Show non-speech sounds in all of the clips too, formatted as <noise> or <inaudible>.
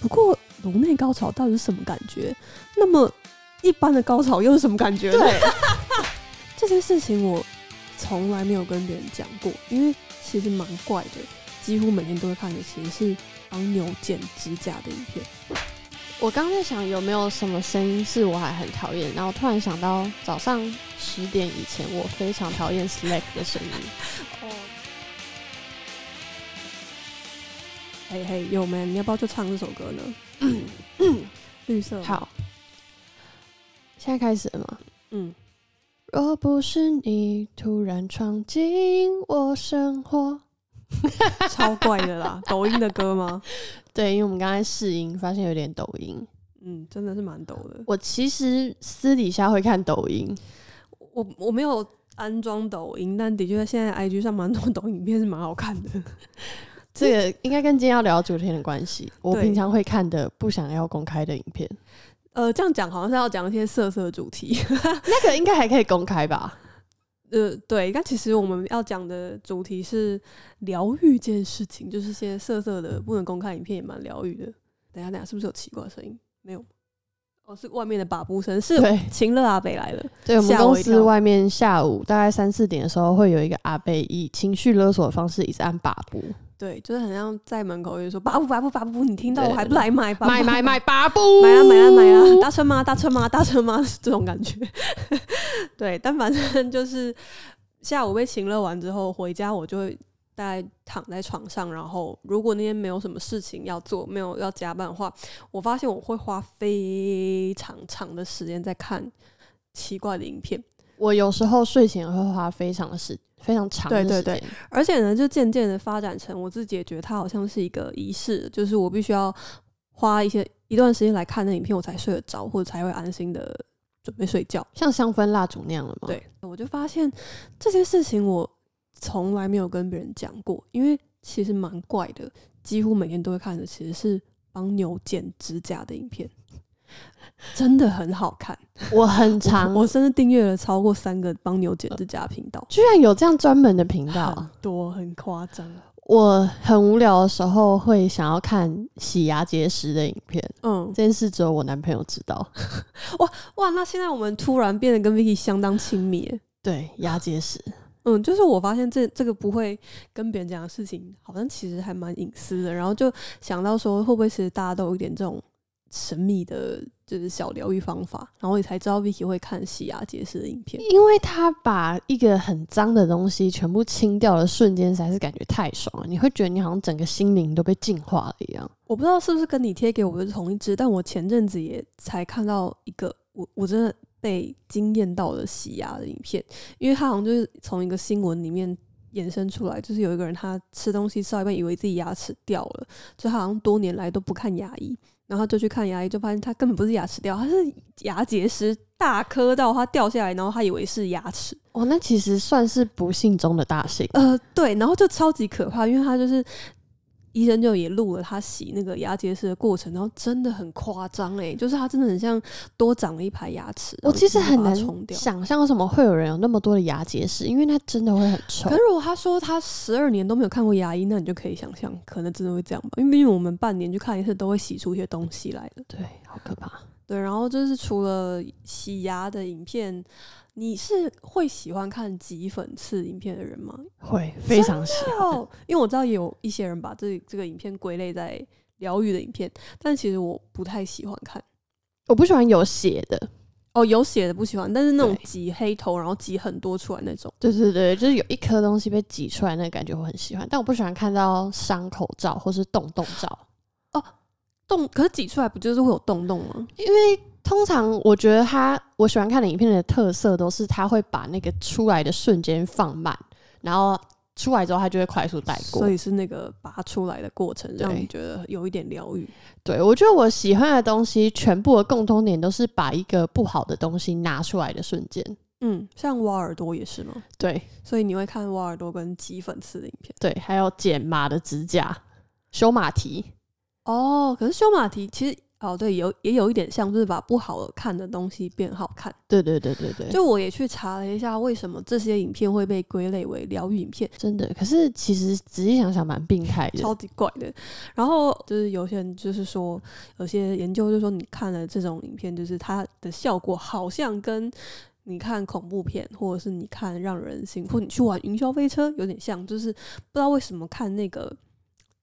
不过颅内高潮到底是什么感觉？那么一般的高潮又是什么感觉？对，<laughs> 这件事情我从来没有跟别人讲过，因为其实蛮怪的，几乎每天都会看的，其实是帮牛剪指甲的影片。我刚在想有没有什么声音是我还很讨厌，然后突然想到早上十点以前我非常讨厌 Slack 的声音。<laughs> 嘿嘿，有 man，你要不要就唱这首歌呢？<coughs> 绿色，好，现在开始了吗？嗯，若不是你突然闯进我生活，<laughs> 超怪的啦，抖音的歌吗？<laughs> 对，因为我们刚才试音，发现有点抖音。嗯，真的是蛮抖的。我其实私底下会看抖音，我我没有安装抖音，但的确现在 IG 上蛮多抖音影片是蛮好看的。这个应该跟今天要聊的主题的关系。我平常会看的不想要公开的影片，呃，这样讲好像是要讲一些色色主题。<laughs> 那个应该还可以公开吧？呃，对，但其实我们要讲的主题是疗愈这件事情，就是些色色的不能公开影片也蛮疗愈的。等一下，等下，是不是有奇怪的声音？没有，哦，是外面的把布声，是对秦乐阿北来了。对，我们公司外面下午大概三四点的时候，会有一个阿北以情绪勒索的方式一直按把布，对，就是很像在门口就说把布把布把布，你听到我还不来买？把布买买买把布，买啊买啊买啊，搭车吗？搭车吗？搭车吗？<laughs> 这种感觉。对，但反正就是下午被请乐完之后回家，我就会大概躺在床上，然后如果那天没有什么事情要做，没有要加班的话，我发现我会花非常长的时间在看奇怪的影片，我有时候睡前会花非常的时非常长的对对时间，对而且呢，就渐渐的发展成我自己也觉得它好像是一个仪式，就是我必须要花一些一段时间来看那影片，我才睡得着，或者才会安心的准备睡觉。像香氛蜡烛那样了吗？，对，我就发现这些事情我从来没有跟别人讲过，因为其实蛮怪的，几乎每天都会看的其实是帮牛剪指甲的影片，真的很好看。我很长，我甚至订阅了超过三个帮牛剪指甲的频道，居然有这样专门的频道很。多很夸张。我很无聊的时候会想要看洗牙结石的影片，嗯，这件事只有我男朋友知道。<laughs> 哇哇，那现在我们突然变得跟 Vicky 相当亲密耶。对，牙结石，嗯，就是我发现这这个不会跟别人讲的事情，好像其实还蛮隐私的。然后就想到说，会不会其实大家都有一点这种神秘的，就是小疗愈方法。然后也才知道 Vicky 会看洗牙结石的影片。因为他把一个很脏的东西全部清掉的瞬间，实在是感觉太爽了。你会觉得你好像整个心灵都被净化了一样。我不知道是不是跟你贴给我的是同一只，但我前阵子也才看到一个，我我真的被惊艳到的洗牙的影片，因为他好像就是从一个新闻里面衍生出来，就是有一个人他吃东西吃到一半，以为自己牙齿掉了，就他好像多年来都不看牙医，然后就去看牙医，就发现他根本不是牙齿掉，他是牙结石大颗到他掉下来，然后他以为是牙齿，哦，那其实算是不幸中的大幸。呃，对，然后就超级可怕，因为他就是医生就也录了他洗那个牙结石的过程，然后真的很夸张哎，就是他真的很像多长了一排牙齿。我其实很难。想象为什么会有人有那么多的牙结石，因为他真的会很臭可。是如果他说他十二年都没有看过牙医，那你就可以想象，可能真的会这样吧。因为因为我们半年去看一次，都会洗出一些东西来的。对，好可怕。对，然后就是除了洗牙的影片，你是会喜欢看挤粉刺影片的人吗？会非常喜欢。哦，因为我知道有一些人把这这个影片归类在疗愈的影片，但其实我不太喜欢看。我不喜欢有血的，哦，有血的不喜欢，但是那种挤黑头，然后挤很多出来那种，对对对，就是有一颗东西被挤出来，那个感觉我很喜欢。但我不喜欢看到伤口照或是洞洞照，哦洞可是挤出来不就是会有洞洞吗？因为通常我觉得他我喜欢看的影片的特色都是他会把那个出来的瞬间放慢，然后出来之后他就会快速带过所。以是那个拔出来的过程，让你觉得有一点疗愈。对我觉得我喜欢的东西，全部的共通点都是把一个不好的东西拿出来的瞬间。嗯，像挖耳朵也是吗？对所以你会看挖耳朵跟挤粉刺的影片对，还有剪马的指甲、修马蹄。哦。可是修马蹄其实哦，对，有也有一点像，就是把不好看的东西变好看。对对对对对，就我也去查了一下，为什么这些影片会被归类为疗愈影片，真的。可是其实仔细想想，蛮病态的，超级怪的。然后就是有些人就是说，有些研究就是说，你看了这种影片，就是它的效果好像跟你看恐怖片，或者是你看让人心，或你去玩云霄飞车有点像，就是不知道为什么看那个。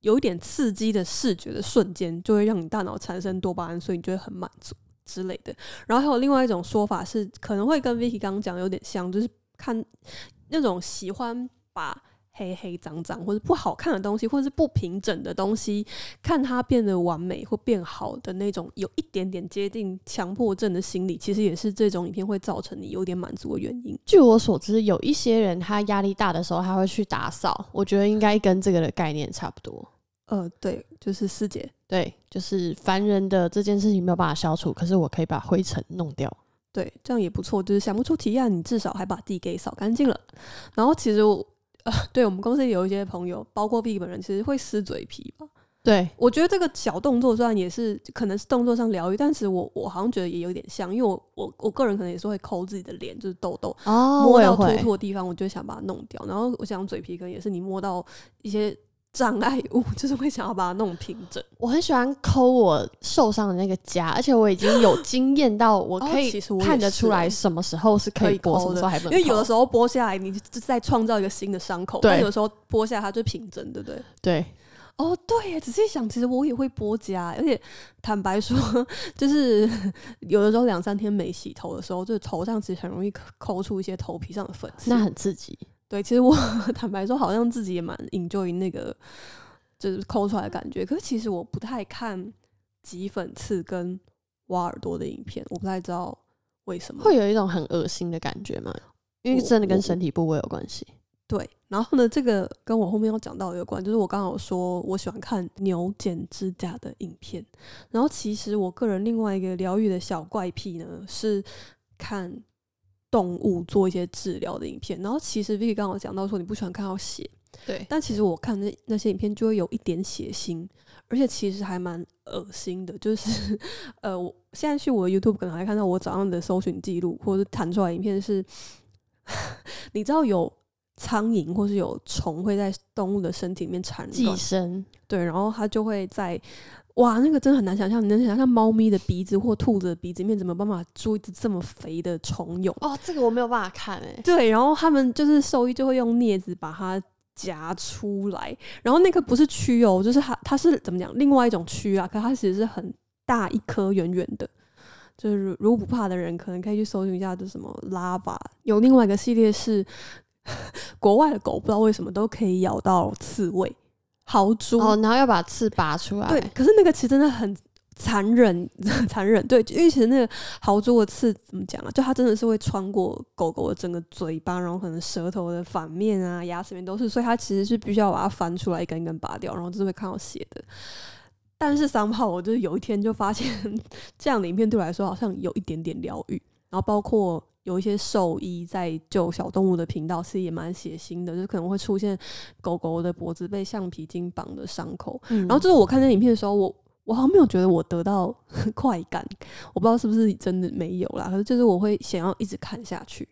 有一点刺激的视觉的瞬间，就会让你大脑产生多巴胺，所以你就会很满足之类的。然后还有另外一种说法是，可能会跟 Vicky 刚刚讲有点像，就是看那种喜欢把。黑黑脏脏或者不好看的东西，或者是不平整的东西，看它变得完美或变好的那种，有一点点接近强迫症的心理，其实也是这种影片会造成你有点满足的原因。据我所知，有一些人他压力大的时候，他会去打扫，我觉得应该跟这个的概念差不多。呃，对，就是师姐，对，就是烦人的这件事情没有办法消除，可是我可以把灰尘弄掉，对，这样也不错。就是想不出提案，你至少还把地给扫干净了。然后其实我。对我们公司有一些朋友，包括 B 本人，其实会撕嘴皮吧。对，我觉得这个小动作虽然也是可能是动作上疗愈，但是我我好像觉得也有点像，因为我我我个人可能也是会抠自己的脸，就是痘痘，摸到突突的地方，我就想把它弄掉。然后我想嘴皮可能也是你摸到一些。障碍物 <laughs> 就是会想要把它弄平整。我很喜欢抠我受伤的那个痂，而且我已经有经验到，我可以看得出来什么时候是可以剥，什么时候还不能。因为有的时候剥下来，你在创造一个新的伤口；但有时候剥下来它就平整，对不对？对。哦，对耶，仔细想，其实我也会剥痂，而且坦白说，<laughs> 就是有的时候两三天没洗头的时候，就头上其实很容易抠出一些头皮上的粉刺，那很刺激。对，其实我 <laughs> 坦白说，好像自己也蛮 enjoy 那个就是抠出来的感觉。可是其实我不太看挤粉刺跟挖耳朵的影片，我不太知道为什么会有一种很恶心的感觉吗？因为真的跟身体部位有关系。对，然后呢，这个跟我后面要讲到有关，就是我刚好说我喜欢看牛剪指甲的影片。然后其实我个人另外一个疗愈的小怪癖呢，是看。动物做一些治疗的影片，然后其实 Vicky 刚好讲到说你不喜欢看到血，对，但其实我看那那些影片就会有一点血腥，而且其实还蛮恶心的。就是 <laughs> 呃，我现在去我的 YouTube 可能还看到我早上的搜寻记录，或者是弹出来影片是，<laughs> 你知道有苍蝇或是有虫会在动物的身体里面产寄生，对，然后它就会在。哇，那个真的很难想象，你能想象猫咪的鼻子或兔子的鼻子里面怎么办法住一只这么肥的虫蛹？哦，这个我没有办法看哎。对，然后他们就是兽医就会用镊子把它夹出来，然后那个不是蛆哦，就是它它是怎么讲？另外一种蛆啊，可它其实是很大一颗圆圆的，就是如果不怕的人可能可以去搜寻一下，就什么拉吧。有另外一个系列是 <laughs> 国外的狗，不知道为什么都可以咬到刺猬。豪猪哦，然后要把刺拔出来。对，可是那个其实真的很残忍，<laughs> 残忍。对，因为其实那个豪猪的刺怎么讲啊？就它真的是会穿过狗狗的整个嘴巴，然后可能舌头的反面啊、牙齿面都是，所以它其实是必须要把它翻出来一根一根拔掉，然后就是会看到血的。但是三炮，我就是有一天就发现 <laughs> 这样的影片对我来说好像有一点点疗愈，然后包括。有一些兽医在救小动物的频道，是也蛮血腥的，就可能会出现狗狗的脖子被橡皮筋绑的伤口。然后就是我看那影片的时候，我我好像没有觉得我得到 <laughs> 快感，我不知道是不是真的没有啦。可是就是我会想要一直看下去。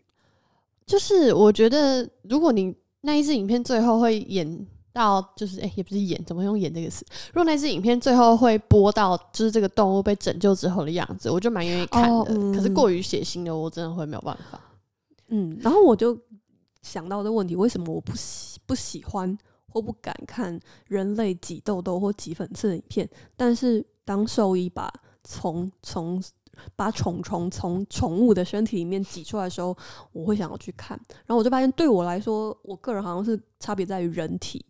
就是我觉得，如果你那一支影片最后会演。到就是哎，也不是演，怎么用演这个词？如果那支影片最后会播到就是这个动物被拯救之后的样子，我就蛮愿意看的。可是过于血腥的，我真的会没有办法。嗯，然后我就想到这个问题：为什么我不喜不喜欢或不敢看人类挤痘痘或挤粉刺的影片？但是当兽医把从从把虫虫从宠物的身体里面挤出来的时候，我会想要去看。然后我就发现，对我来说，我个人好像是差别在于人体。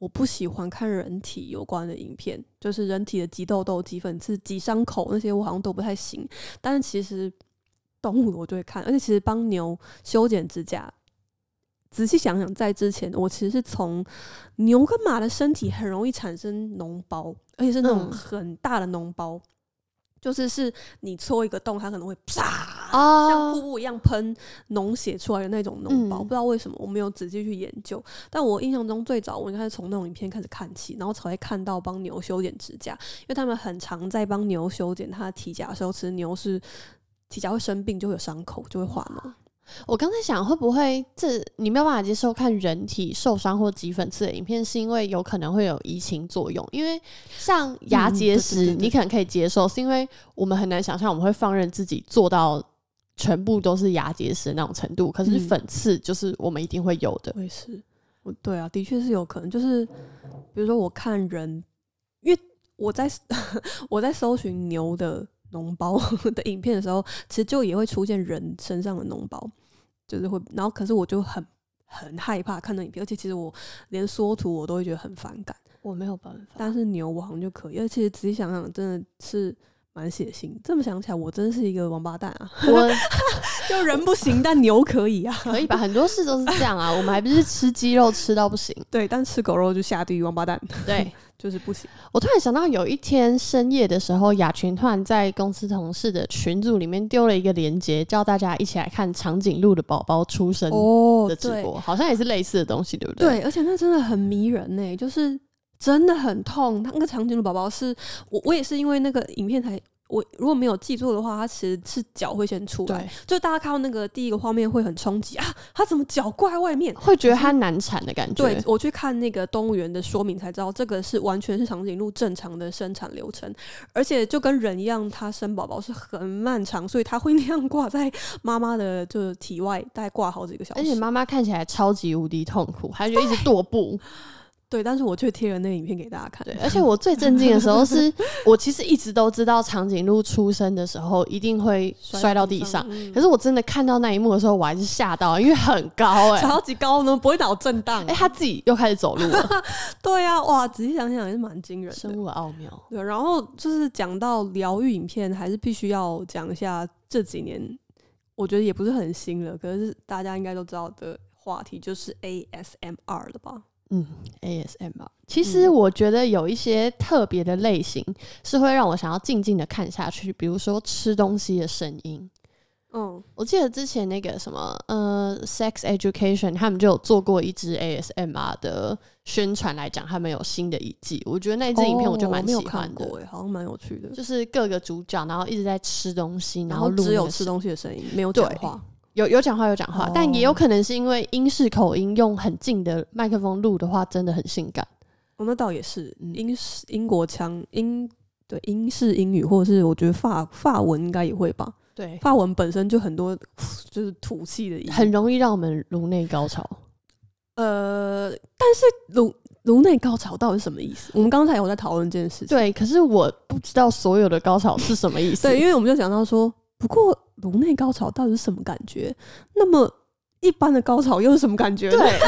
我不喜欢看人体有关的影片，就是人体的挤痘痘、挤粉刺、挤伤口那些，我好像都不太行。但是其实动物我就会看，而且其实帮牛修剪指甲，仔细想想，在之前我其实是从牛跟马的身体很容易产生脓包，而且是那种很大的脓包。就是是你戳一个洞，它可能会啪，哦像瀑布一样喷脓血出来的那种脓包。嗯不知道为什么我没有仔细去研究，但我印象中最早我应该是从那种影片开始看起，然后才会看到帮牛修剪指甲，因为他们很常在帮牛修剪它的体甲的时候，其实牛是体甲会生病，就会有伤口，就会化脓。我刚才想，会不会这你没有办法接受看人体受伤或挤粉刺的影片，是因为有可能会有移情作用？因为像牙嗯结石，你可能可以接受，是因为我们很难想象我们会放任自己做到全部都是牙结石那种程度。可是嗯粉刺就是我们一定会有的。我也是，我对啊，的确是有可能，就是比如说我看人，因为我在 <laughs> 我在搜寻牛的脓包 <laughs> 的影片的时候，其实就也会出现人身上的脓包，就是会，然后可是我就很很害怕看到影片，而且其实我连缩图我都会觉得很反感，我没有办法，但是牛我好像就可以，而且仔细想想，真的是。蛮血腥，这么想起来，我真是一个王八蛋啊！我 <laughs> <laughs> 就人不行，但牛可以啊。可以吧？很多事都是这样啊。我们还不是吃鸡肉吃到不行。<laughs> 对，但吃狗肉就下地狱，王八蛋，对，就是不行。我突然想到，有一天深夜的时候，雅群突然在公司同事的群组里面丢了一个链接，叫大家一起来看长颈鹿的宝宝出生哦的直播，好像也是类似的东西，对不对？对，而且那真的很迷人呢、就是真的很痛。他那个长颈鹿宝宝是我，我也是因为那个影片才。我如果没有记错的话，它其实是脚会先出来，就大家看到那个第一个画面会很冲击啊，它怎么脚挂在外面？会觉得它难产的感觉。对我去看那个动物园的说明才知道，这个是完全是长颈鹿正常的生产流程，而且就跟人一样，它生宝宝是很漫长，所以它会那样挂在妈妈的就是体外，大概挂好几个小时。而且妈妈看起来超级无敌痛苦，还就一直跺步。<laughs> 对，但是我却贴了那个影片给大家看。对，而且我最震惊的时候是，<laughs> 我其实一直都知道长颈鹿出生的时候一定会摔到地上，嗯可是我真的看到那一幕的时候，我还是吓到，因为很高哎、超级高呢，不会脑震荡。哎、他自己又开始走路了，<laughs> 对呀、哇，仔细想想也是蛮惊人的生。物的奥妙。对，然后就是讲到疗愈影片，还是必须要讲一下这几年，我觉得也不是很新了，可是大家应该都知道的话题就是 ASMR 了吧？嗯，ASMR，其实我觉得有一些特别的类型是会让我想要静静的看下去，比如说吃东西的声音。嗯，我记得之前那个什么呃，Sex Education，他们就有做过一支 ASMR 的宣传来讲，他们有新的一季。我觉得那一支影片我就蛮喜欢的，好像蛮有趣的。就是各个主角然后一直在吃东西，然后录只有吃东西的声音，没有讲话。有有讲话有讲话，哦但也有可能是因为英式口音，用很近的麦克风录的话，真的很性感。哦，那倒也是嗯英式英国腔英对英式英语，或者是我觉得法法文应该也会吧。对，法文本身就很多就是土气的音，很容易让我们颅内高潮。呃，但是颅颅内高潮到底是什么意思？我们刚才有在讨论这件事情。对，可是我不知道所有的高潮是什么意思。对，因为我们就讲到说，不过颅内高潮到底是什么感觉？那么一般的高潮又是什么感觉呢？<laughs> 对。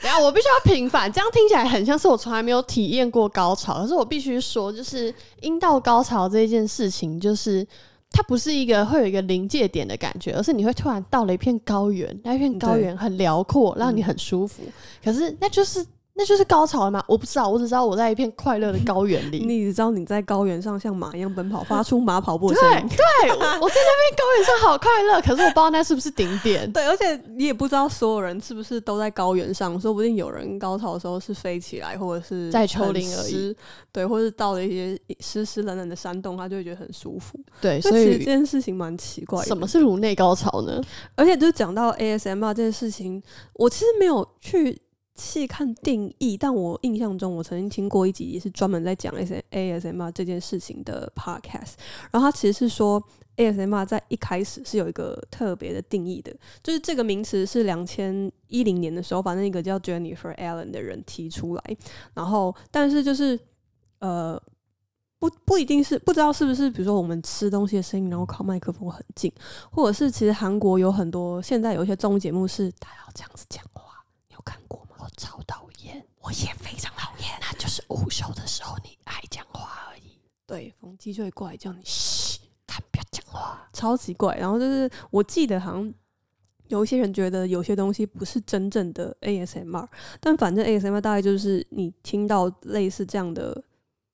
等一下，我必须要平反，这样听起来很像是我从来没有体验过高潮。可是我必须说，就是阴道高潮这件事情，就是它不是一个会有一个临界点的感觉，而是你会突然到了一片高原，那一片高原很辽阔，让你很舒服。可是那就是那就是高潮了吗？我不知道，我只知道我在一片快乐的高原里。<laughs> 你只知道你在高原上像马一样奔跑，发出马跑步声音。对，我我在那边高原上好快乐，<laughs> 可是我不知道那是不是顶点。对，而且你也不知道所有人是不是都在高原上，说不定有人高潮的时候是飞起来，或者是在丘很陵而已，对，或是到了一些湿湿冷冷的山洞，他就会觉得很舒服。对，所以其实这件事情蛮奇怪的。什么是颅内高潮呢？而且就讲到 ASMR 这件事情，我其实没有去细看定义，但我印象中我曾经听过一集也是专门在讲 S ASMR 这件事情的 podcast，然后它其实是说 ASMR 在一开始是有一个特别的定义的，就是这个名词是两千一零年的时候，反正一个叫 Jennifer Allen 的人提出来，然后但是就是呃。不不一定是不知道是不是，比如说我们吃东西的声音，然后靠麦克风很近，或者是其实韩国有很多现在有一些综艺节目是他要这样子讲话，你有看过？我超讨厌，我也非常讨厌。那就是午休的时候你爱讲话而已，对，冯基就会过来叫你嘘，看不要讲话。超奇怪。然后就是我记得好像有一些人觉得有些东西不是真正的 ASMR，但反正 ASMR 大概就是你听到类似这样的，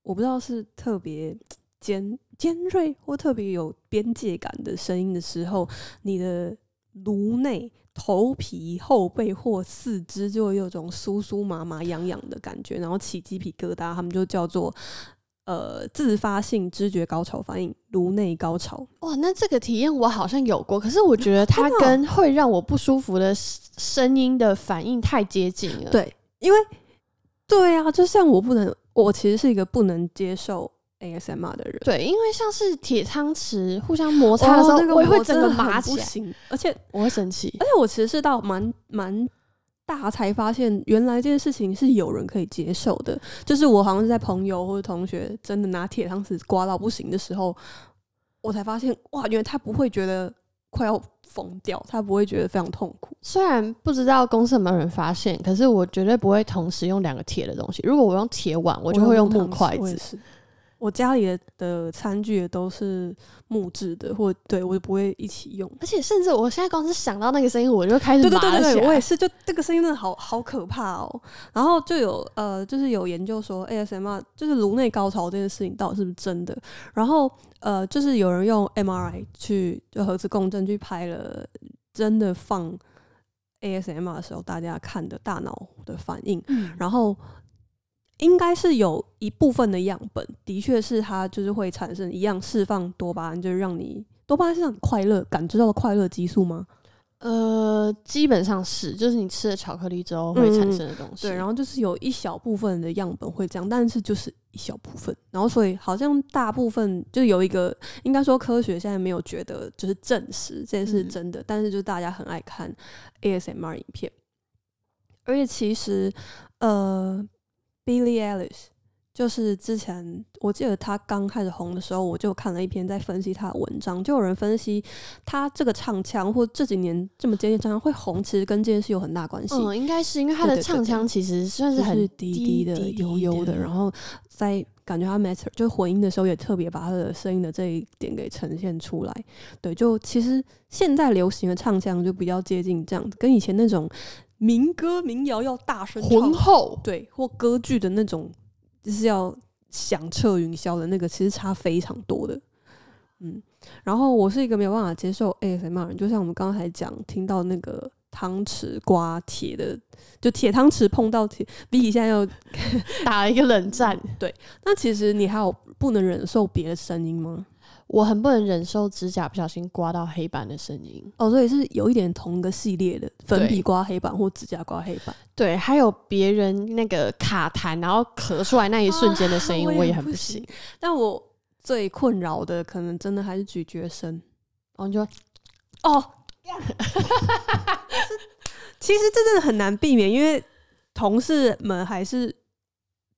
我不知道是特别尖尖锐或特别有边界感的声音的时候，你的颅内、头皮、后背或四肢就会有种酥酥麻麻、痒痒的感觉，然后起鸡皮疙瘩，他们就叫做呃自发性知觉高潮反应，颅内高潮。哇，那这个体验我好像有过，可是我觉得它跟会让我不舒服的声音的反应太接近了。，对，因为对啊，就像我不能，我其实是一个不能接受 ASMR 的人。对，因为像是铁汤匙互相摩擦的时候，哦那个我也会真的整个麻很起来，而且我会生气。而且我其实是到蛮蛮大才发现，原来这件事情是有人可以接受的。就是我好像是在朋友或者同学真的拿铁汤匙刮到不行的时候，我才发现哇，原来他不会觉得快要疯掉，他不会觉得非常痛苦。虽然不知道公司有没有人发现，可是我绝对不会同时用两个铁的东西。如果我用铁碗，我就会用木木筷子。我家里的的餐具也都是木质的，或对我就不会一起用。而且甚至我现在光是想到那个声音，我就开始对对对对。我也是，就这个声音真的好好可怕哦。然后就有呃，就是有研究说 ASMR 就是颅内高潮这件事情到底是不是真的。然后呃，就是有人用 MRI 去就核磁共振去拍了真的放 ASMR 的时候大家看的大脑的反应，嗯然后。应该是有一部分的样本，的确是它就是会产生一样释放多巴胺，就是让你多巴胺是让你快乐感知到的快乐激素吗？呃，基本上是，就是你吃了巧克力之后会产生的东西。对，然后就是有一小部分的样本会这样，但是就是一小部分，然后所以好像大部分就有一个，应该说科学现在没有觉得就是证实这件事是嗯真的，但是就是大家很爱看 ASMR 影片，而且其实呃，Billie Eilish 就是之前我记得他刚开始红的时候，我就看了一篇在分析他的文章，就有人分析他这个唱腔或这几年这么接近唱腔会红，其实跟这件事有很大关系。嗯，应该是因为他的唱腔其实算就是很低低的、悠悠的，然后在感觉他 master 就混音的时候，也特别把他的声音的这一点给呈现出来。对，就其实现在流行的唱腔就比较接近这样子，跟以前那种民歌民谣要大声唱浑，厚。对，或歌剧的那种就是要响彻云霄的那个，其实差非常多的。嗯，然后我是一个没有办法接受 ASMR 人，就像我们刚才讲听到那个汤匙刮铁的，就铁汤匙碰到铁，V 现在要 <laughs> 打了一个冷战。对那其实你还有不能忍受别的声音吗？我很不能忍受指甲不小心刮到黑板的声音。哦，所以是有一点同一个系列的，粉笔刮黑板或指甲刮黑板，对，还有别人那个卡痰，然后咳出来那一瞬间的声音，啊我也很不 <laughs> 不行。。但我最困扰的可能真的还是咀嚼声。然后你就哦，<laughs> 其实这真的很难避免，因为同事们还是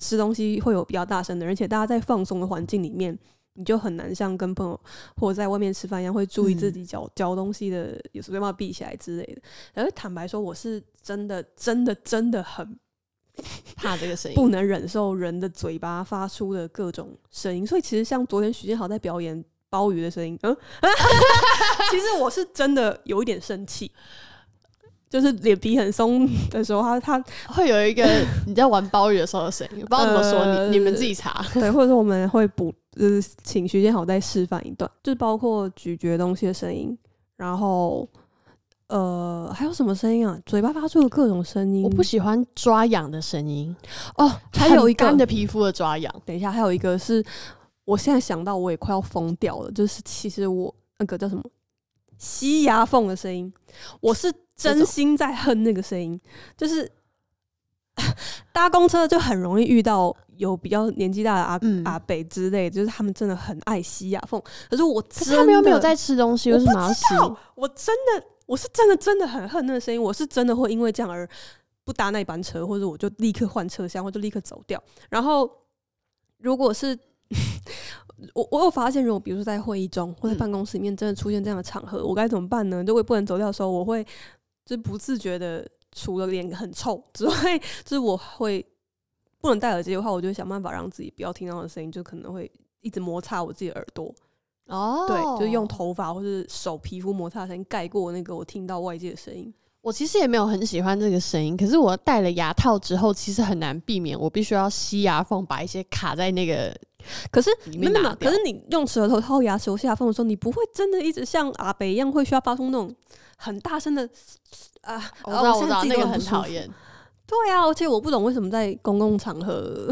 吃东西会有比较大声的，而且大家在放松的环境里面，你就很难像跟朋友或者在外面吃饭一样，会注意自己嚼嚼东西的，有时候要闭起来之类的。然后坦白说，我是真的真的真的很 <laughs> 怕这个声音。不能忍受人的嘴巴发出的各种声音，所以其实像昨天许建豪在表演鲍鱼的声音，嗯，<laughs> 其实我是真的有一点生气，就是脸皮很松的时候，他他 <laughs> 会有一个你在玩鲍鱼的时候的声音，不知道怎么说，呃你你们自己查。对，或者说我们会补，就是请徐建豪再示范一段，就是包括咀嚼东西的声音，然后呃还有什么声音啊？嘴巴发出的各种声音，我不喜欢抓痒的声音，哦，还有一个干的皮肤的抓痒。等一下，还有一个是我现在想到我也快要疯掉了，就是其实我那个叫什么吸牙缝的声音，我是真心在恨那个声音，就是 <laughs> 搭公车就很容易遇到有比较年纪大的阿、嗯阿北之类，就是他们真的很爱吸牙缝，可是我他们又没有在吃东西，为什么要吸？我真的我是真的真的很恨那个声音，我是真的会因为这样而不搭那班车，或者我就立刻换车厢，或者立刻走掉。然后如果是 <laughs> 我我有发现，如果比如说在会议中或在嗯办公室里面真的出现这样的场合，我该怎么办呢？就我也不能走掉的时候，我会就不自觉的，除了脸很臭之外，<laughs> 就是我会不能戴耳机的话，我就会想办法让自己不要听到的声音，就可能会一直摩擦我自己的耳朵。哦对，就是用。头发或是手皮肤摩擦的声音盖过那个我听到外界的声音。我其实也没有很喜欢这个声音，可是我戴了牙套之后，其实很难避免，我必须要吸牙缝，把一些卡在那个可是里没有没有，面拿掉可是你用舌头掏牙齿或下缝的时候，你不会真的一直像阿北一样会需要发出那种很大声的啊！啊我知道我知道那个很讨厌。对啊，而且我不懂为什么在公共场合，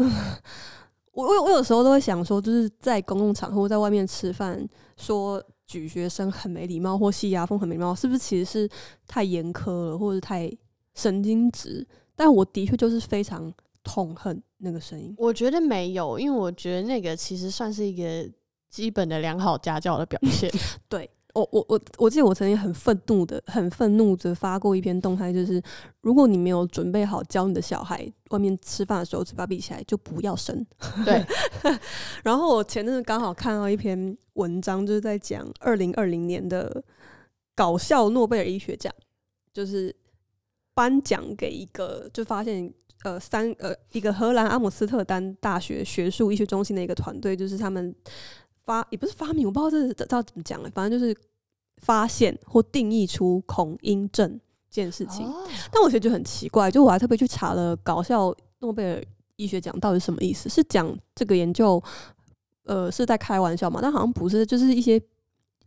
<laughs> 我我我有时候都会想说，就是在公共场合或在外面吃饭，说咀嚼声很没礼貌或吸牙缝很没礼貌，是不是其实是太严苛了，或者太神经质？但我的确就是非常痛恨那个声音。我觉得没有，因为我觉得那个其实算是一个基本的良好家教的表现。<laughs> 对我我我我记得我曾经很愤怒的、很愤怒的发过一篇动态，就是如果你没有准备好教你的小孩外面吃饭的时候嘴巴闭起来，就不要生。对，<laughs> 然后我前阵子刚好看到一篇文章，就是在讲二零二零年的搞笑诺贝尔医学奖，就是颁奖给一个，就发现呃三呃一个荷兰阿姆斯特丹大学学术医学中心的一个团队，就是他们发也不是发明，我不知道这是这要怎么讲了，反正就是发现或定义出恐音症这件事情。哦但我其实觉得很奇怪，就我还特别去查了搞笑诺贝尔医学奖到底是什么意思，是讲这个研究，呃，是在开玩笑嘛？但好像不是，就是一些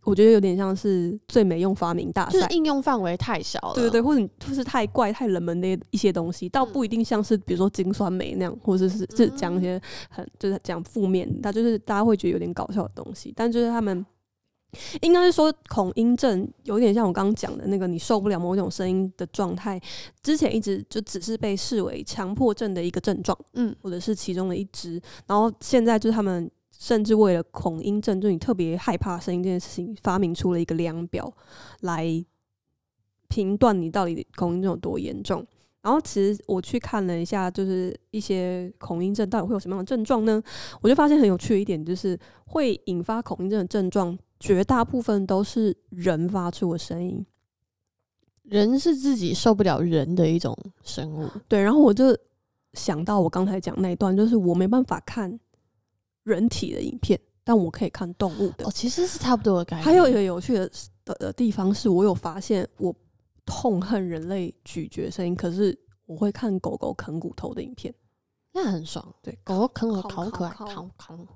我觉得有点像是最没用发明大赛就是。应用范围太小了。对对对，或者你或是太怪、太冷门的一些东西，倒嗯不一定像是比如说金酸梅那样，或者是是讲一些很就是讲负面，它就是大家会觉得有点搞笑的东西，但就是他们应该是说恐音症有点像我刚刚讲的那个你受不了某种声音的状态，之前一直就只是被视为强迫症的一个症状，嗯，或者是其中的一支，然后现在就是他们。甚至为了恐音症，就你特别害怕声音这件事情，发明出了一个量表来评断你到底恐音症有多严重。然后其实我去看了一下，就是一些恐音症到底会有什么样的症状呢？我就发现很有趣的一点，就是会引发恐音症的症状，绝大部分都是人发出的声音。人是自己受不了人的一种生物。对，然后我就想到我刚才讲那一段，就是我没办法看人体的影片，但我可以看动物的哦，。其实是差不多的概念。还有一个有趣的的的地方是，我有发现我痛恨人类咀嚼声音，可是我会看狗狗啃骨头的影片。那很爽，对，狗狗啃骨头好可爱。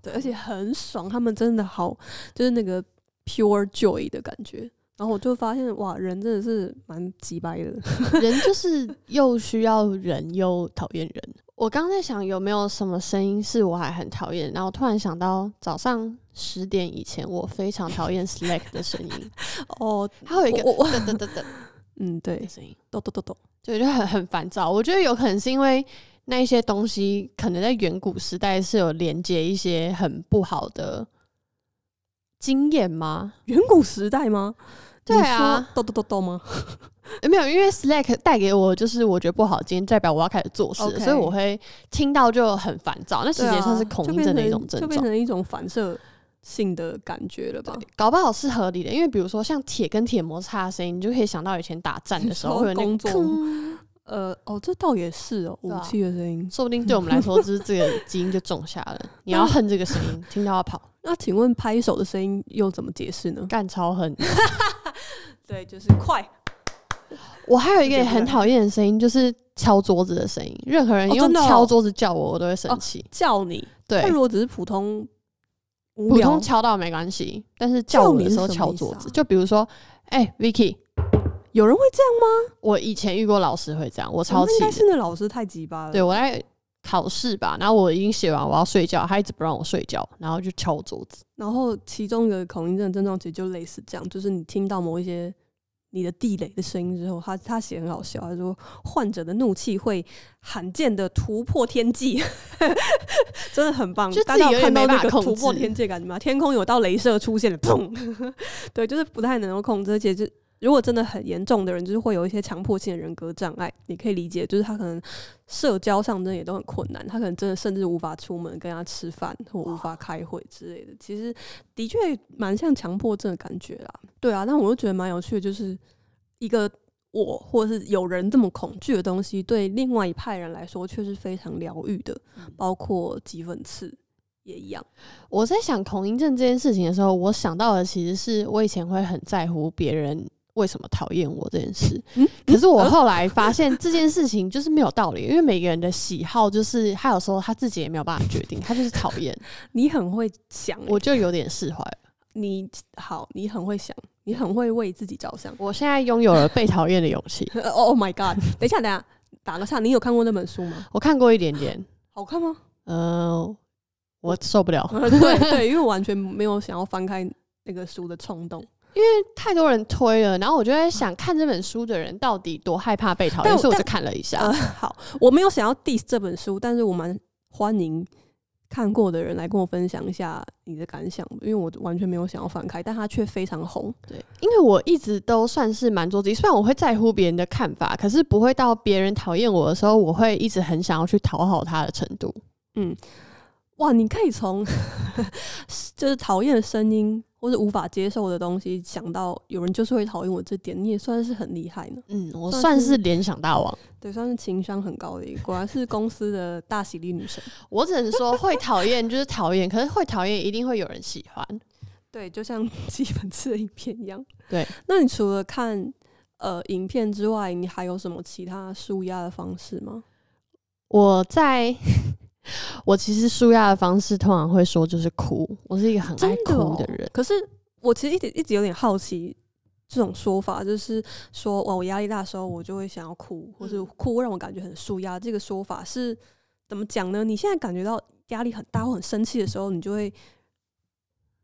对，而且很爽，他们真的好，就是那个 pure joy 的感觉。然后我就发现，哇，人真的是蛮鸡掰的。<laughs> 人就是又需要人又讨厌人。我刚刚在想有没有什么声音是我还很讨厌，然后突然想到早上十点以前我非常讨厌 Slack 的声音，<laughs> 哦，它有一个我我噔噔噔噔 <laughs> 嗯，对的，声音，咚咚咚咚，就就很很烦躁。我觉得有可能是因为那一些东西可能在远古时代是有连接一些很不好的经验吗？远古时代吗？对啊，豆豆豆豆吗？呃没有，因为 Slack 带给我就是我觉得不好，今天代表我要开始做事所以我会听到就很烦躁。那其实也算是恐惧症的一种症状就变状。成一种反射性的感觉了吧？搞不好是合理的，因为比如说像铁跟铁摩擦的声音，你就可以想到以前打战的时候 <laughs> 会有那个工作吭，呃，哦，这倒也是哦，武器的声音。说不定对我们来说，就是这个基因就种下了。<laughs> 你要恨这个声音，听到要跑，那请问拍手的声音又怎么解释呢？干超恨。<laughs> 对，就是快。我还有一个很讨厌的声音，就是敲桌子的声音。任何人用敲桌子叫我，我都会生气。叫你，对但，如果只是普通普通敲到没关系，但是叫叫你的时候敲桌子，就比如说，哎、v i c k y 有人会这样吗？我以前遇过老师会这样，我超气应该是那老师太鸡巴了。对我在考试吧，然后我已经写完，我要睡觉，他一直不让我睡觉，然后就敲桌子。然后其中一个恐音症的症状其实就类似这样，就是你听到某一些你的地雷的声音之后，他他写很好笑，他说患者的怒气会罕见的突破天际，<laughs> 真的很棒。就大家有自己看到那个没办法控突破天际的感觉吗？天空有道镭射出现了，砰！<laughs> 对，就是不太能够控制，而且就如果真的很严重的人，就是会有一些强迫性的人格障碍，你可以理解，就是他可能社交上真的也都很困难，他可能真的甚至无法出门跟他吃饭，或无法开会之类的。其实的确蛮像强迫症的感觉啦。对啊，但我又觉得蛮有趣的，就是一个我或者是有人这么恐惧的东西，对另外一派人来说却是非常疗愈的，包括几粉刺也一样。我在想恐音症这件事情的时候，我想到的其实是我以前会很在乎别人为什么讨厌我这件事。嗯，可是我后来发现这件事情就是没有道理，因为每个人的喜好就是他有时候他自己也没有办法决定，他就是讨厌。<laughs> 你很会想欸、我就有点释怀了。你好，你很会想，你很会为自己着想。我现在拥有了被讨厌的勇气。<laughs> oh my god！等一下，等一下，打个岔，你有看过那本书吗？我看过一点点，好看吗？呃，我受不了，对 <laughs> 对，因为我完全没有想要翻开那个书的冲动。太多人推了，然后我就在想，看这本书的人到底多害怕被讨厌，所以我就看了一下。呃，好，我没有想要 diss 这本书，但是我蛮欢迎看过的人来跟我分享一下你的感想，因为我完全没有想要翻开，但它却非常红。对，因为我一直都算是蛮做自己，虽然我会在乎别人的看法，可是不会到别人讨厌我的时候，我会一直很想要去讨好他的程度。嗯哇，你可以从 <laughs> 就是讨厌的声音或者无法接受的东西，想到有人就是会讨厌我这点，你也算是很厉害呢。嗯，我算是联想大王，对，算是情商很高的一个，果然是公司的大喜力女神。<laughs> 我只能说会讨厌就是讨厌，可是会讨厌一定会有人喜欢。对，就像基本次的影片一样。对，那你除了看呃影片之外，你还有什么其他舒压的方式吗？我在 <laughs> 我其实舒压的方式通常会说就是哭，我是一个很爱哭的人。可是我其实一直一直有点好奇这种说法，就是说哇，我压力大的时候我就会想要哭，或是嗯哭让我感觉很舒压。这个说法是怎么讲呢？你现在感觉到压力很大或很生气的时候，你就会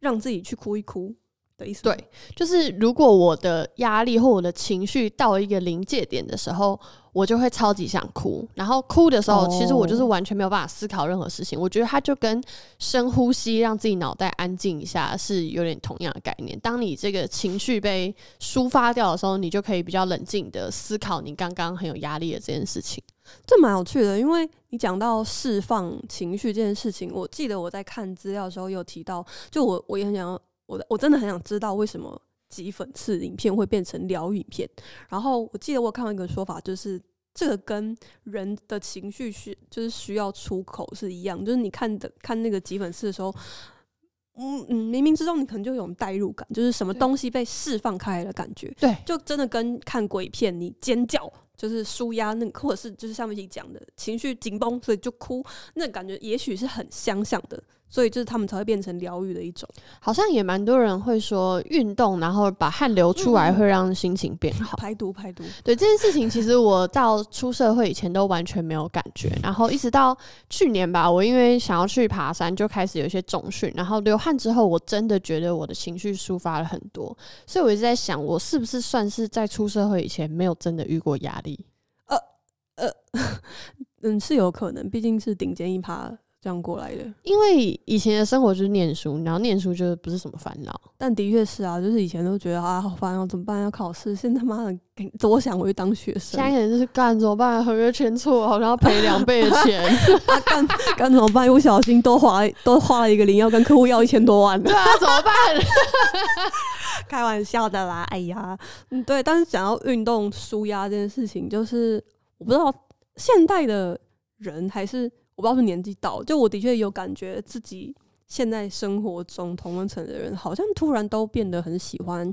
让自己去哭一哭的意思？对就是如果我的压力或我的情绪到一个临界点的时候，我就会超级想哭。然后哭的时候，其实我就是哦完全没有办法思考任何事情。我觉得它就跟深呼吸，让自己脑袋安静一下是有点同样的概念。当你这个情绪被抒发掉的时候，你就可以比较冷静的思考你刚刚很有压力的这件事情。这蛮有趣的，因为你讲到释放情绪这件事情，我记得我在看资料的时候有提到，就我我也很想要，我的我真的很想知道为什么挤粉刺影片会变成疗愈影片。然后我记得我看到一个说法，就是这个跟人的情绪需就是需要出口是一样，就是你看的看那个挤粉刺的时候。嗯嗯，冥冥之中你可能就有种代入感，就是什么东西被释放开来的感觉。对，就真的跟看鬼片，你尖叫就是舒压，那或者是就是上面一讲的情绪紧绷，所以就哭，那感觉也许是很相像的，所以就是他们才会变成疗愈的一种好像也蛮多人会说运动，然后把汗流出来嗯会让心情变好。排毒排毒。对这件事情，其实我到出社会以前都完全没有感觉，然后一直到去年吧，我因为想要去爬山，就开始有一些重训，然后流汗之后，我真的觉得我的情绪抒发了很多，所以我一直在想，我是不是算是在出社会以前没有真的遇过压力？呃呃 <laughs> 嗯，是有可能，毕竟是顶尖一趴这样过来的。因为以前的生活就是念书，然后念书就不是什么烦恼。但的确是啊，就是以前都觉得啊好烦哦，怎么办？要考试，现在妈的多想回去当学生现在可能就是干怎么办？合约签错，好像要赔两倍的钱。<laughs> 啊，干干怎么办？一不小心多花多花了一个零，要跟客户要一千多万 <laughs> 对啊，怎么办？<laughs> 开玩笑的啦，哎呀，嗯，对。但是讲到运动舒压这件事情，就是我不知道现代的人还是我不知道是年纪到，就我的确有感觉自己现在生活中同温层的人，好像突然都变得很喜欢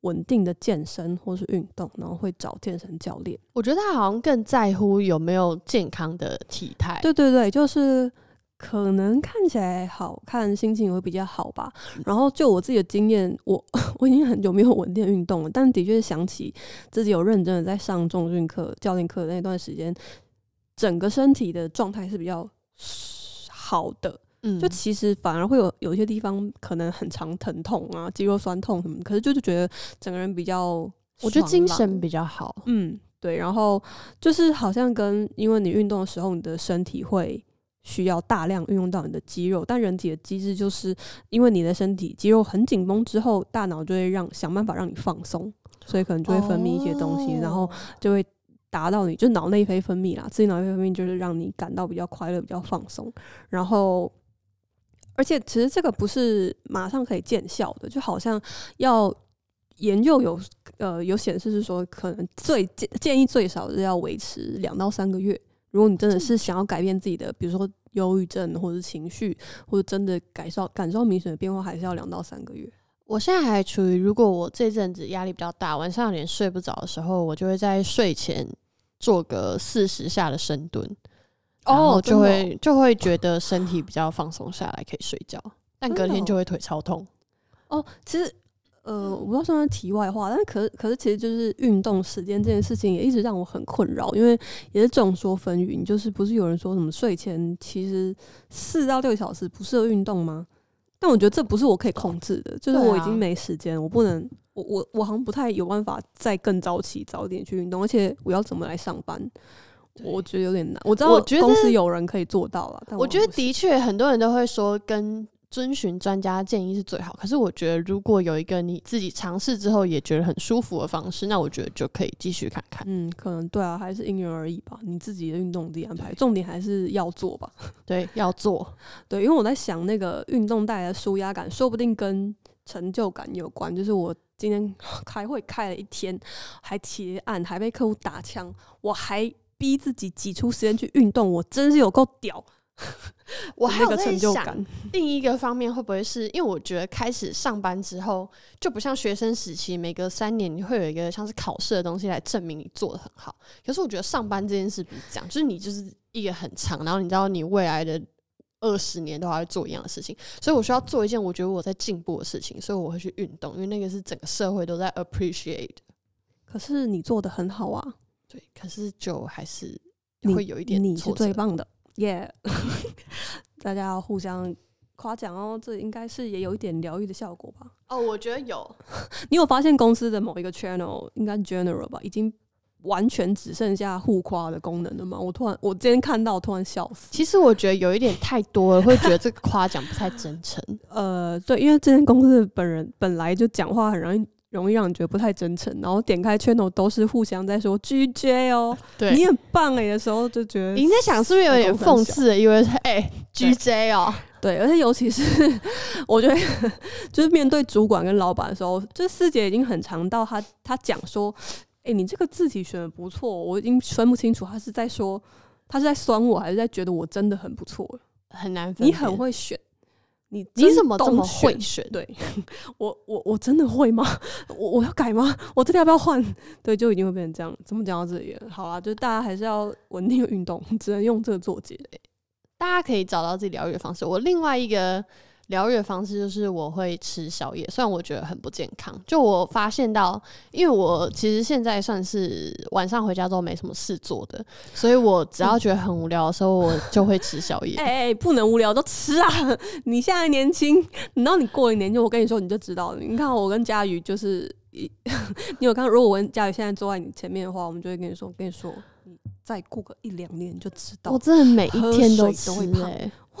稳定的健身或是运动，然后会找健身教练。我觉得他好像更在乎有没有健康的体态。对对对，就是可能看起来好看，心情也会比较好吧。然后就我自己的经验，我我已经很久没有稳定运动了，但的确想起自己有认真的在上重训课、教练课的那段时间，整个身体的状态是比较好的。嗯就其实反而会有有一些地方可能很常疼痛啊、肌肉酸痛什么，可是就是觉得整个人比较，我觉得精神比较好。嗯，对，然后就是好像跟因为你运动的时候，你的身体会需要大量运用到你的肌肉，但人体的机制就是因为你的身体肌肉很紧绷之后，大脑就会让想办法让你放松，所以可能就会分泌一些东西，然后哦就会达到你就脑内啡分泌啦，自己脑内啡分泌就是让你感到比较快乐、比较放松，然后。而且其实这个不是马上可以见效的，就好像要研究有呃有显示是说，可能最建建议最少是要维持两到三个月。如果你真的是想要改变自己的，比如说忧郁症或者情绪，或者真的感受感受明显的变化，还是要两到三个月。我现在还处于，如果我这阵子压力比较大，晚上有点睡不着的时候，我就会在睡前做个四十下的深蹲，哦就会就会觉得身体比较放松下来，可以睡觉。但隔天就会腿超痛。哦，其实呃，我不知道算不算题外话，但是可是可是其实就是运动时间这件事情也一直让我很困扰，因为也是众说纷纭，就是不是有人说什么睡前其实四到六小时不适合运动吗？但我觉得这不是我可以控制的，就是我已经没时间，我不能，我我我好像不太有办法再更早起早点去运动，而且我要怎么来上班，我觉得有点难。我知道公司有人可以做到了，但我觉得的确很多人都会说跟。遵循专家建议是最好，可是我觉得如果有一个你自己尝试之后也觉得很舒服的方式，那我觉得就可以继续看看。嗯，可能对啊，还是因人而异吧。你自己的运动自己安排，重点还是要做吧。对，要做。<laughs> 对，因为我在想那个运动带来的舒压感，说不定跟成就感有关。就是我今天开会开了一天，还结案，还被客户打枪，我还逼自己挤出时间去运动，我真是有够屌。<laughs> 我还有在想，另一个方面会不会是因为我觉得开始上班之后，就不像学生时期，每隔三年你会有一个像是考试的东西来证明你做的很好。可是我觉得上班这件事不是这样，就是你就是一个很长，然后你知道你未来的二十年都还会做一样的事情，所以我需要做一件我觉得我在进步的事情，所以我会去运动，因为那个是整个社会都在 appreciate。可是你做的很好啊，对，可是就还是会有一点，你是最棒的。耶！<laughs> 大家要互相夸奖哦，这应该是也有一点疗愈的效果吧？哦，我觉得有。你有发现公司的某一个 channel 应该 general 吧，已经完全只剩下互夸的功能了吗？我突然，我今天看到，突然笑死。其实我觉得有一点太多了，会觉得这个夸奖不太真诚。<laughs> 呃，对，因为这间公司本人本来就讲话很容易。容易让你觉得不太真诚，然后点开 channel 都是互相在说 G J 哦，对你很棒哎的时候，就觉得你在想是不是有点讽刺？因为哎 G J 哦，对，而且尤其是 <laughs> 我觉得 <laughs> 就是面对主管跟老板的时候，这师姐已经很常到他他讲说，哎，你这个字体选的不错，我已经分不清楚他是在说他是在酸我还是在觉得我真的很不错很难分。你很会选。你你怎么这么会选？对 <laughs> 我我我真的会吗？我我要改吗？我这里要不要换？<laughs> 对，就已经会变成这样。怎么讲到这里？好啦，就大家还是要稳定运动，<laughs> 只能用这个做结。大家可以找到自己疗愈的方式。我另外一个。疗愈的方式就是我会吃宵夜，虽然我觉得很不健康。就我发现到，因为我其实现在算是晚上回家之后没什么事做的，所以我只要觉得很无聊的时候，我就会吃宵夜。<laughs> 哎哎，不能无聊都吃啊！<laughs> 你现在年轻，等到你过一年，就我跟你说你就知道了。你看我跟佳宇就是一，<laughs> 你有看？如果我跟佳宇现在坐在你前面的话，我们就会跟你说，我跟你说，你再过个一两年就知道。我真的每一天都都会胖。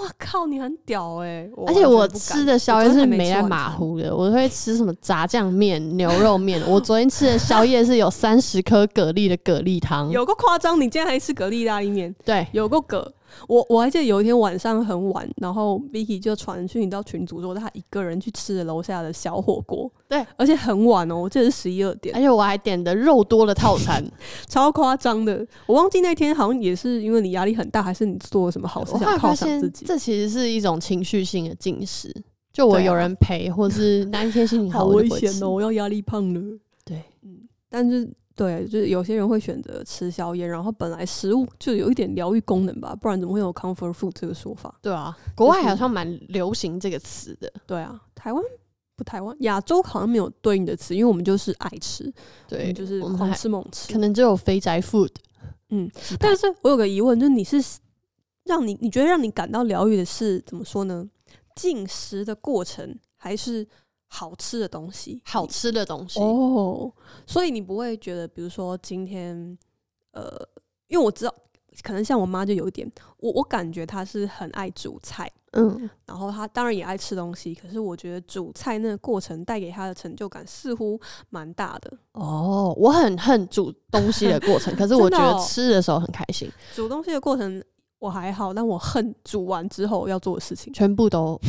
哇靠！你很屌哎！而且我吃的宵夜是没在马虎的，我会吃什么炸酱面、<laughs> 牛肉面。我昨天吃的宵夜是有三十颗蛤蜊的蛤蜊汤，有个夸张！你竟然还吃蛤蜊意大利面？对，有个蛤。我我还记得有一天晚上很晚，然后 Vicky 就传讯到群组说他一个人去吃了楼下的小火锅，对，而且很晚哦，我记得是十一二点，而且我还点的肉多的套餐，<laughs> 超夸张的。我忘记那天好像也是因为你压力很大，还是你做了什么好事想犒赏自己？这其实是一种情绪性的进食，就我有人陪，或是那一天心情好 <laughs> 危险哦，我要压力胖了。对，嗯，但是。对，就是有些人会选择吃宵夜，然后本来食物就有一点疗愈功能吧，不然怎么会有 comfort food 这个说法？对啊，国外好像蛮流行这个词的。对啊，台湾不台湾，亚洲好像没有对应的词，因为我们就是爱吃，对，就是狂吃猛吃，可能只有肥宅 food。嗯，但是我有个疑问，就是你是让你你觉得让你感到疗愈的是怎么说呢？进食的过程还是？好吃的东西，好吃的东西哦，所以你不会觉得，比如说今天，呃，因为我知道，可能像我妈就有一点，我我感觉她是很爱煮菜，嗯，然后她当然也爱吃东西，可是我觉得煮菜那个过程带给她的成就感似乎蛮大的。哦，我很恨煮东西的过程，<laughs> 可是我觉得吃的时候很开心。煮东西的过程我还好，但我恨煮完之后要做的事情，全部都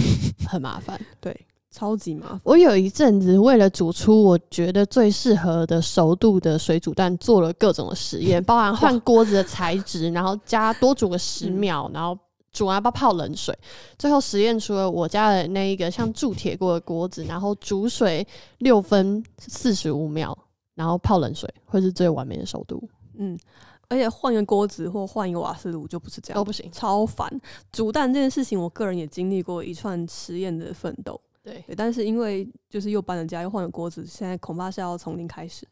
很麻烦。<laughs> 对。超级麻烦！我有一阵子为了煮出我觉得最适合的熟度的水煮蛋，做了各种的实验，<laughs> 包含换锅子的材质，然后加多煮个十秒，然后煮完要不要泡冷水？最后实验出了我家的那一个像铸铁锅的锅子，然后煮水六分四十五秒，然后泡冷水会是最完美的熟度，嗯，而且换个锅子或换一个瓦斯炉就不是这样，都不行。超烦。煮蛋这件事情，我个人也经历过一串实验的奋斗。对，对，但是因为就是又搬了家，又换了锅子，现在恐怕是要从零开始，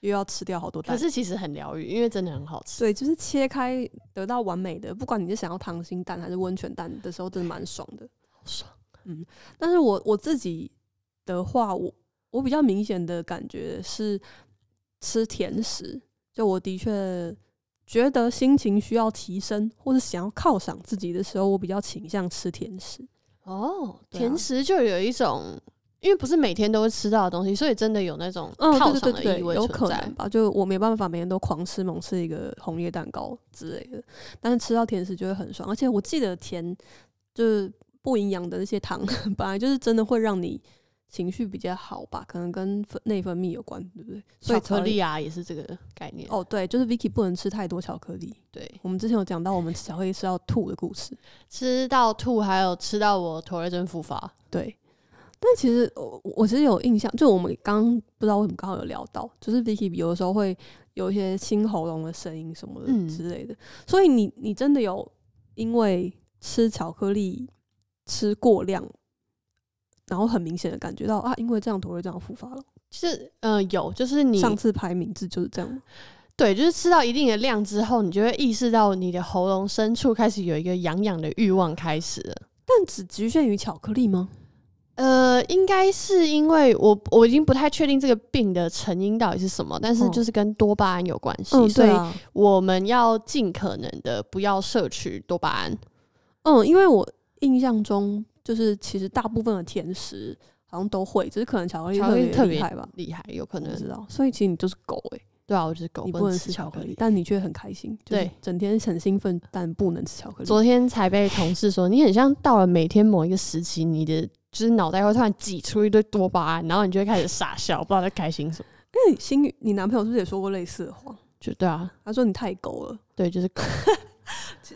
又要吃掉好多蛋。可是其实很疗愈，因为真的很好吃。对，就是切开得到完美的，不管你是想要溏心蛋还是温泉蛋的时候，真的蛮爽的。好爽。嗯，但是我我自己的话，我我比较明显的感觉是吃甜食，就我的确觉得心情需要提升，或者想要犒赏自己的时候，我比较倾向吃甜食。哦，甜食就有一种，因为不是每天都会吃到的东西，所以真的有那种嗯，犒对对对对，赏的意味有可能。吧。就我没办法每天都狂吃猛吃一个红叶蛋糕之类的，但是吃到甜食就会很爽。而且我记得甜就是不营养的那些糖，<laughs> 本来就是真的会让你情绪比较好吧，可能跟分内分泌有关，对不对？所以巧克力啊，也是这个概念。哦，对，就是 Vicky 不能吃太多巧克力。对，我们之前有讲到我们吃巧克力吃到吐的故事，<laughs> 吃到吐，还有吃到我头热症复发。对。但其实我我其实有印象，就我们刚刚不知道为什么刚好有聊到，就是 Vicky 有的时候会有一些清喉咙的声音什么的嗯之类的，所以你你真的有因为吃巧克力吃过量，然后很明显的感觉到啊，因为这样头会这样复发了。就是呃有，就是你上次排名字就是这样吗，对，就是吃到一定的量之后，你就会意识到你的喉咙深处开始有一个痒痒的欲望开始了。但只局限于巧克力吗？呃，应该是因为我我已经不太确定这个病的成因到底是什么，但是嗯就是跟多巴胺有关系，嗯，所以我们要尽可能的不要摄取多巴胺。嗯，因为我印象中就是其实大部分的甜食好像都会，只是可能巧克力特别别厉害吧，厉害，有可能知道。所以其实你就是狗哎、对啊，我就是狗，你不能吃吃巧克力。但你却很开心，就是对整天很兴奋，但不能吃巧克力。昨天才被同事说，你很像到了每天某一个时期，你的就是脑袋会突然挤出一堆多巴胺，然后你就会开始傻笑，不知道在开心什么。因为新宇，你男朋友是不是也说过类似的话？就对啊，他说你太狗了。对，就是狗。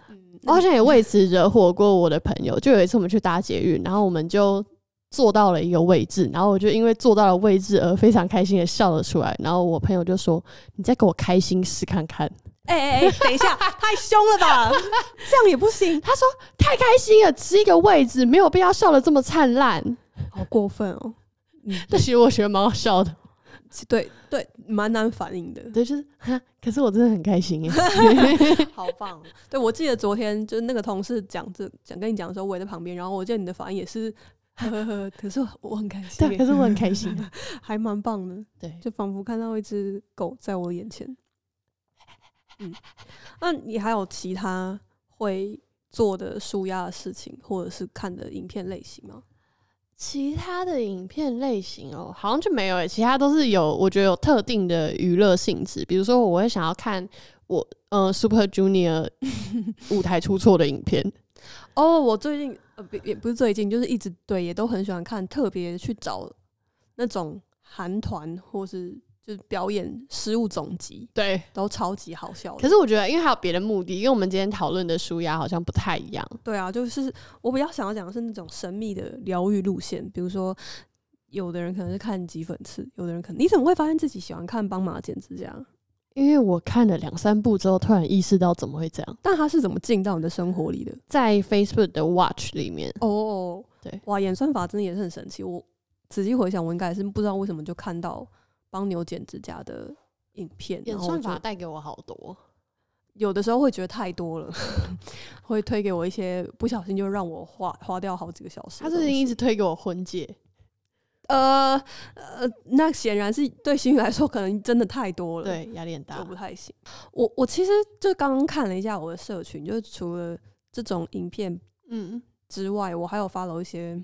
嗯，我好像也为此惹火过我的朋友。就有一次我们去搭捷运，然后我们就坐到了一个位置，然后我就因为坐到了位置而非常开心的笑了出来。然后我朋友就说：“你再给我开心试看看。<laughs> 哎哎哎，等一下，太凶了吧？<laughs> 这样也不行，”他说：“太开心了，只是一个位置，没有必要笑的这么灿烂。好过分哦。嗯，” <laughs> 但其实我觉得蛮好笑的。对对，蛮难反应的。对，就是哈，可是我真的很开心耶。<laughs> <laughs> 好棒！对我记得昨天就是那个同事讲这讲跟你讲的时候，我也在旁边，然后我记得你的反应也是呵呵呵，可是我很开心对，可是我很开心。<laughs> 还蛮棒的，对，就仿佛看到一只狗在我眼前。嗯，那你还有其他会做的舒压的事情，或者是看的影片类型吗？其他的影片类型哦，好像就没有诶，其他都是有我觉得有特定的娱乐性质，比如说我会想要看我呃 Super Junior <laughs> 舞台出错的影片，哦，我最近呃不也不是最近，就是一直对也都很喜欢看，特别去找那种韩团或是就是表演失误总集，对。都超级好笑的。可是我觉得，因为还有别的目的，因为我们今天讨论的舒压好像不太一样。对啊，就是我比较想要讲的是那种神秘的疗愈路线，比如说有的人可能是看挤粉刺，有的人可能你怎么会发现自己喜欢看帮马剪指甲？因为我看了两三部之后，突然意识到怎么会这样，但他是怎么进到你的生活里的？在 Facebook 的 Watch 里面，哦，对，哇，演算法真的也是很神奇。我仔细回想，我应该是不知道为什么就看到帮牛剪指甲的影片，演然后算法带给我好多。有的时候会觉得太多了，<laughs> 会推给我一些不小心就让我花花掉好几个小时。他最近一直推给我婚戒，呃呃，那显然是对新宇来说可能真的太多了，，对，压力很大就。不太行。我我其实就刚刚看了一下我的社群，就是除了这种影片嗯，之外，我还有 follow 一些，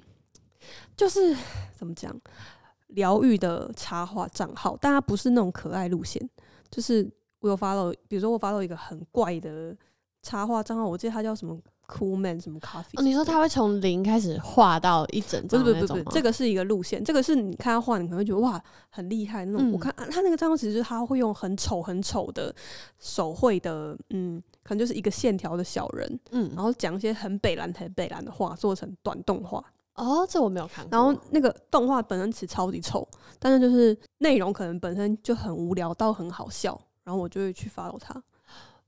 就是怎么讲疗愈的插画账号，但它不是那种可爱路线，就是我有 follow，比如说我 follow 一个很怪的插画账号，我记得它叫什么 cool man 什么 coffee。哦，你说他会从零开始画到一整不是张？不是不是不是，这个是一个路线，这个是你看他画，你可能会觉得哇很厉害那种。嗯我看啊他那个账号其实他会用很丑很丑的手绘的，嗯，可能就是一个线条的小人，嗯然，后讲一些很北蓝很北蓝的话，做成短动画。哦，这我没有看过。然后那个动画本身其实超级丑，但是就是内容可能本身就很无聊到很好笑，然后我就会去 follow 他。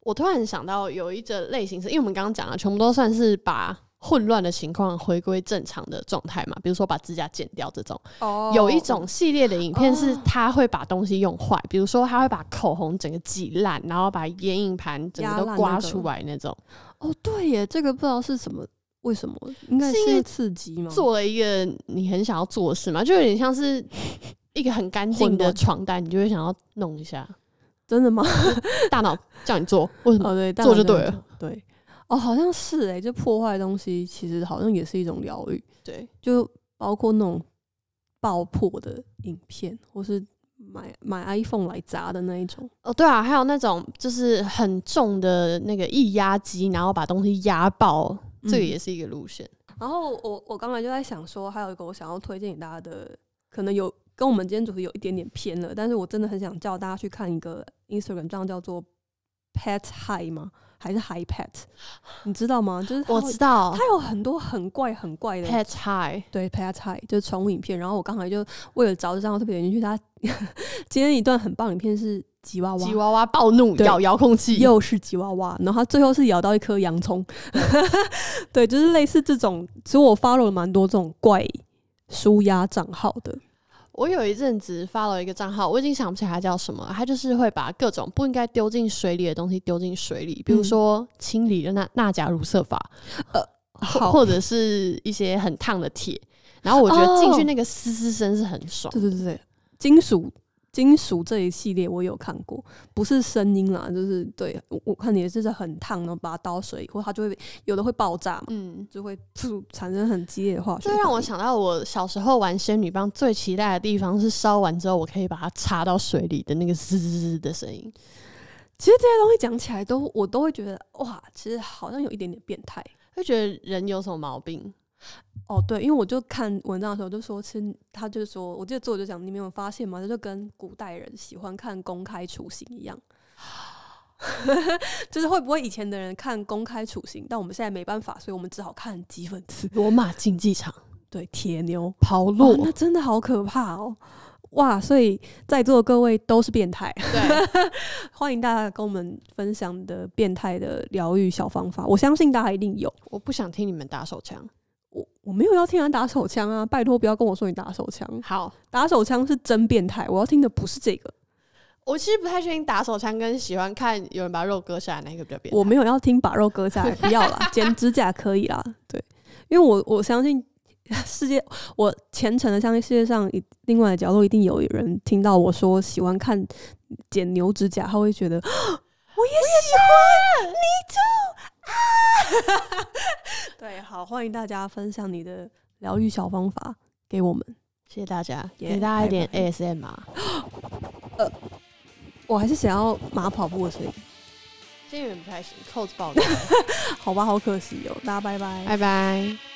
我突然想到有一个类型是，因为我们刚刚讲了全部都算是把混乱的情况回归正常的状态嘛，比如说把指甲剪掉这种。哦有一种系列的影片是哦他会把东西用坏，比如说他会把口红整个挤烂，然后把眼影盘整个都刮出来那种，哦，对耶，这个不知道是什么，为什么？应该是因为刺激吗？做了一个你很想要做的事嘛，就有点像是 <laughs> 一个很干净的床单，你就会想要弄一下。真的吗？<laughs> 大脑叫你做，为什么？哦，对，做就对了。对，哦，好像是哎，就破坏东西，其实好像也是一种疗愈，对，就包括那种爆破的影片，或是买买 iPhone 来砸的那一种。哦，对啊，还有那种就是很重的那个液压机，然后把东西压爆，这个嗯也是一个路线。然后我我刚才就在想说，还有一个我想要推荐给大家的，可能有跟我们今天主题有一点点偏了，但是我真的很想叫大家去看一个 Instagram 账叫做 Pet High 吗？还是 High Pet？你知道吗？就是我知道它有很多很怪很怪的，Pet High，对 Pet High 就是宠物影片。然后我刚才就为了找这张特别点进去，<laughs> 它今天一段很棒影片是吉娃娃，吉娃娃暴怒咬遥控器，又是吉娃娃，然后它最后是咬到一颗洋葱，<laughs> 对，就是类似这种。其实我 follow 了蛮多这种怪舒压账号的，我有一阵子发了一个账号，我已经想不起来它叫什么了。它就是会把各种不应该丢进水里的东西丢进水里，比如嗯说清理的钠钠钾如色法，呃或者是一些很烫的铁。然后我觉得进去哦那个嘶嘶声是很爽。对对对对，金属金属这一系列我有看过，不是声音啦，就是对我我看也是很烫，然后把它倒水里，或它就会有的会爆炸嘛，嗯，就会噗产生很激烈的化学。这让我想到我小时候玩仙女棒最期待的地方是烧完之后我可以把它插到水里的那个滋滋滋的声音。其实这些东西讲起来都我都会觉得哇，其实好像有一点点变态。会觉得人有什么毛病？哦，对，因为我就看文章的时候就说，其实他就说，我记得作者就讲，你没有发现吗？他就跟古代人喜欢看公开处刑一样，<laughs> 就是会不会以前的人看公开处刑，但我们现在没办法，所以我们只好看几粉刺。罗马竞技场对，铁牛抛哇落，那真的好可怕哦！哇，所以在座的各位都是变态，对，<laughs> 欢迎大家跟我们分享的变态的疗愈小方法，我相信大家一定有。我不想听你们打手枪。我我没有要听人打手枪啊，拜托不要跟我说你打手枪，好，打手枪是真变态，我要听的不是这个。我其实不太确定打手枪跟喜欢看有人把肉割下来哪一个比较变态。我没有要听把肉割下来，不要啦，<laughs> 剪指甲可以啦。对，因为我我相信 <laughs> 世界，我虔诚的相信世界上一另外的角落一定有人听到我说喜欢看剪牛指甲，他会觉得 <gasps> 我也喜欢 too 啊！<laughs> 对，好，欢迎大家分享你的疗愈小方法给我们。谢谢大家，耶给大家一点拜拜 ASM 啊。我还是想要马跑步的声音，今天有点不太行，扣子爆 <laughs> 了，好吧，好可惜哦，大家拜拜。拜拜。